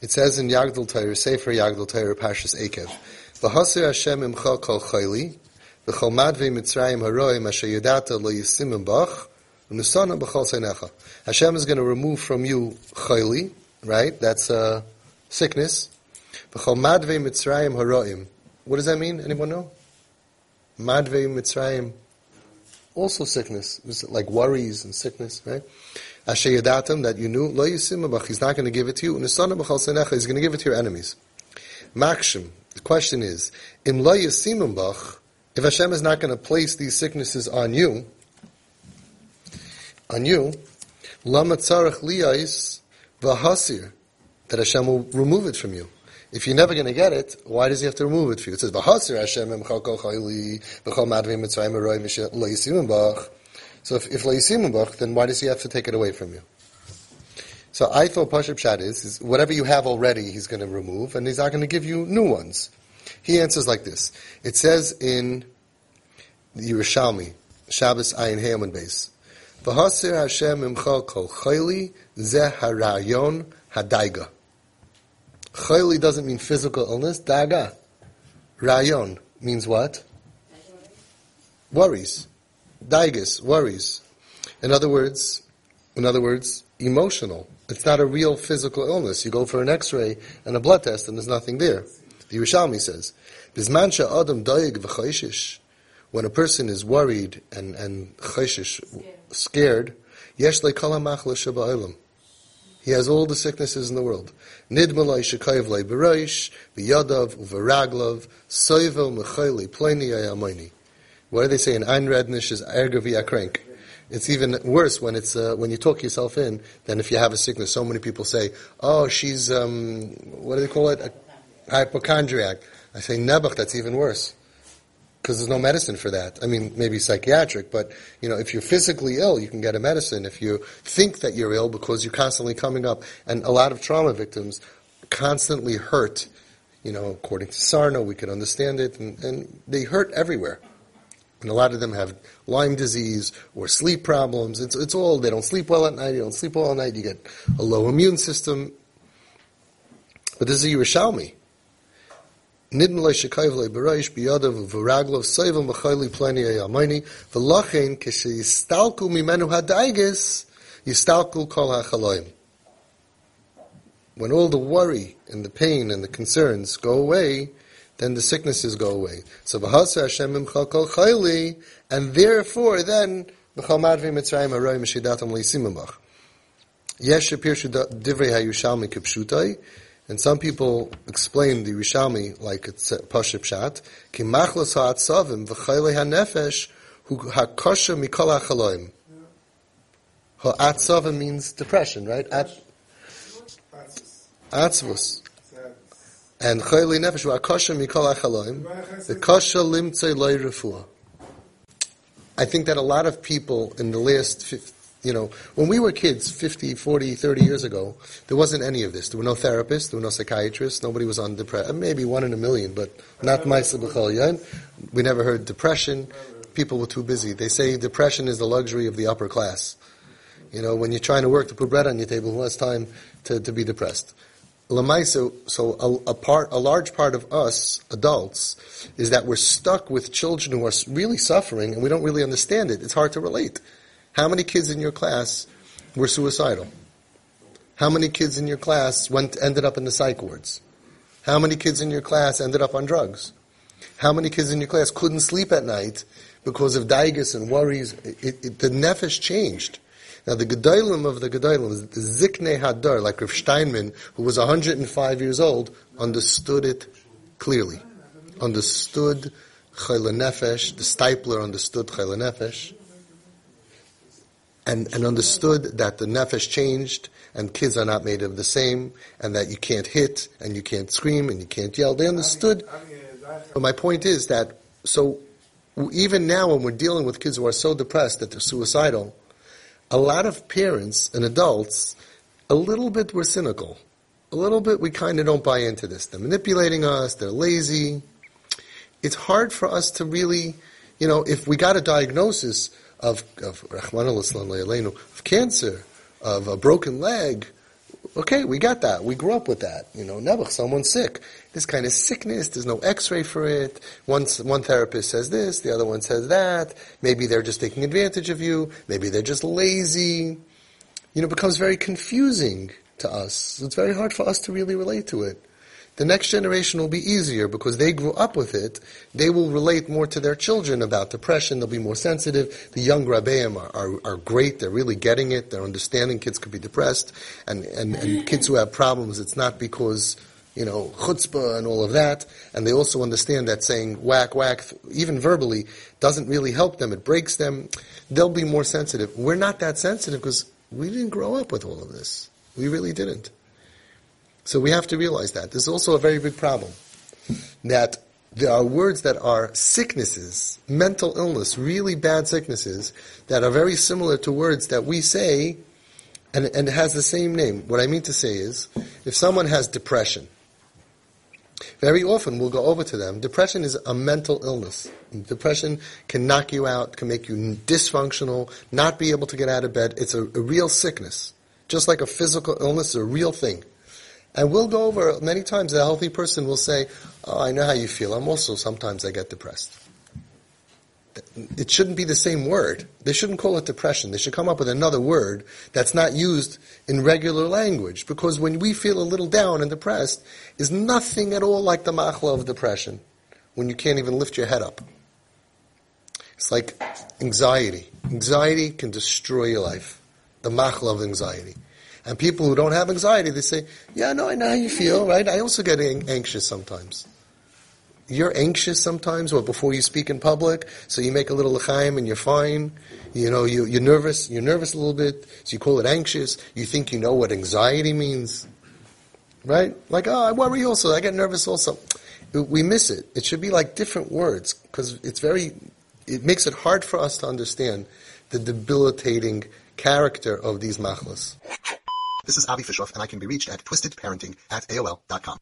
It says in Yagdal Torah, Sefer Yagdal Torah, Parshas Ekev, V'hasir Hashem imcha kol chayli, v'chol madvei Mitzrayim haroim asher yadata lo yisimim bach, v'nusana b'chol seinecha. Hashem is going to remove from you chayli, right? That's uh, sickness. V'chol madvei Mitzrayim haroim. What does that mean? Anyone know? Madvei Mitzrayim, also sickness. like worries and sickness, right? Asher that you knew, lo yisimabach, he's not going to give it to you, unisana b'chal senecha, he's going to give it to your enemies. Makshim, the question is, im lo yisimabach, if Hashem is not going to place these sicknesses on you, on you, lama tzarech liyais v'hasir, that Hashem will remove it from you. If you're never going to get it, why does he have to remove it for you? It says, "V'hasir Hashem emchal kol chayli v'chol madvim mitzrayim eroy lo yisimabach." So if, if Leisimubach, then why does he have to take it away from you? So I thought Pashab Shad is, is whatever you have already, he's going to remove, and he's not going to give you new ones. He answers like this. It says in the Yerushalmi, Shabbos Ayin Haman base, V'hasir Hashem imcha kol chayli zeh harayon hadaiga. Chayli doesn't mean physical illness, daga. Rayon means what? Worries. Daigus, worries. In other words, in other words, emotional. It's not a real physical illness. You go for an X-ray and a blood test, and there's nothing there. The Yerushalmi says, "Bizmansha adam daig v'chayshish." When a person is worried and and chayshish, scared, yesh le'kalamach He has all the sicknesses in the world. Nidmalai shekayev le'bereish, v'yadav u'v'raglav, soivel mechayli, pleni. What do they say in Ein Rednish is Ergavi Akrank? It's even worse when it's uh, when you talk yourself in than if you have a sickness. So many people say, "Oh, she's um, what do they call it? A hypochondriac." I say, "Nebuch, that's even worse." Because there's no medicine for that. I mean, maybe psychiatric, but you know, if you're physically ill, you can get a medicine. If you think that you're ill because you're constantly coming up, and a lot of trauma victims constantly hurt. You know, according to Sarno, we can understand it, and, and they hurt everywhere. And a lot of them have Lyme disease or sleep problems. It's, it's all, they don't sleep well at night, you don't sleep well at night, you get a low immune system. But this is Yerushalmi. When all the worry and the pain and the concerns go away, then the sicknesses go away. So v'hasa Hashem imcha kol chayli, and therefore then b'chal madvi mitzrayim haroy mishidatam leisimimach. Yesh appears divrei hayushalmi kipshutai, and some people explain the Yerushalmi like it's Pashib Shat, ki machlos ha'atzavim v'chayle ha'nefesh hu hakosha mikol ha'chaloim. Ha'atzavim means depression, right? At, atzvus. And chayli nefesh wa akasha mikol the kasha limtzei loy refuah. I think that a lot of people in the last, you know, when we were kids 50, 40, 30 years ago, there wasn't any of this. There were no therapists, there were no psychiatrists, nobody was on depression. Uh, maybe one in a million, but not Maisa B'chol We never heard depression. People were too busy. They say depression is the luxury of the upper class. You know, when you're trying to work to put bread on your table, who has time to, to be depressed? Lamaisa, so a, a, part, a large part of us adults is that we're stuck with children who are really suffering, and we don't really understand it. It's hard to relate. How many kids in your class were suicidal? How many kids in your class went ended up in the psych wards? How many kids in your class ended up on drugs? How many kids in your class couldn't sleep at night because of daigus and worries? It, it, the nefesh changed. Now the Gedolim of the Gedolim, the Zikne Hadar, like Rav Steinman, who was 105 years old, understood it clearly. Understood Chayla Nefesh, the Steipler understood Chayla Nefesh, and, and understood that the Nefesh changed, and kids are not made of the same, and that you can't hit, and you can't scream, and you can't yell. They understood. But my point is that, so even now when we're dealing with kids who are so depressed that they're suicidal, a lot of parents and adults, a little bit were cynical. A little bit we kind of don't buy into this. They're manipulating us, they're lazy. It's hard for us to really, you know, if we got a diagnosis of, of, of cancer, of a broken leg, Okay, we got that. We grew up with that. You know, never someone's sick. This kind of sickness, there's no x-ray for it. One, one therapist says this, the other one says that. Maybe they're just taking advantage of you. Maybe they're just lazy. You know, it becomes very confusing to us. It's very hard for us to really relate to it. The next generation will be easier because they grew up with it. They will relate more to their children about depression. They'll be more sensitive. The young rabbeim are, are, are great. They're really getting it. They're understanding kids could be depressed. And, and, and kids who have problems, it's not because, you know, chutzpah and all of that. And they also understand that saying whack, whack, even verbally, doesn't really help them. It breaks them. They'll be more sensitive. We're not that sensitive because we didn't grow up with all of this. We really didn't. So we have to realize that. This is also a very big problem. That there are words that are sicknesses, mental illness, really bad sicknesses, that are very similar to words that we say and, and has the same name. What I mean to say is, if someone has depression, very often we'll go over to them. Depression is a mental illness. Depression can knock you out, can make you dysfunctional, not be able to get out of bed. It's a, a real sickness. Just like a physical illness is a real thing. And we'll go over many times. A healthy person will say, "Oh, I know how you feel. I'm also sometimes I get depressed." It shouldn't be the same word. They shouldn't call it depression. They should come up with another word that's not used in regular language. Because when we feel a little down and depressed, is nothing at all like the machla of depression. When you can't even lift your head up. It's like anxiety. Anxiety can destroy your life. The machla of anxiety. And people who don't have anxiety, they say, yeah, no, I know how you feel, right? I also get anxious sometimes. You're anxious sometimes, or before you speak in public, so you make a little l'chaim and you're fine. You know, you, you're nervous, you're nervous a little bit, so you call it anxious. You think you know what anxiety means. Right? Like, oh, I worry also, I get nervous also. We miss it. It should be like different words, because it's very, it makes it hard for us to understand the debilitating character of these machlas. This is Avi Fishoff, and I can be reached at twistedparenting at AOL.com.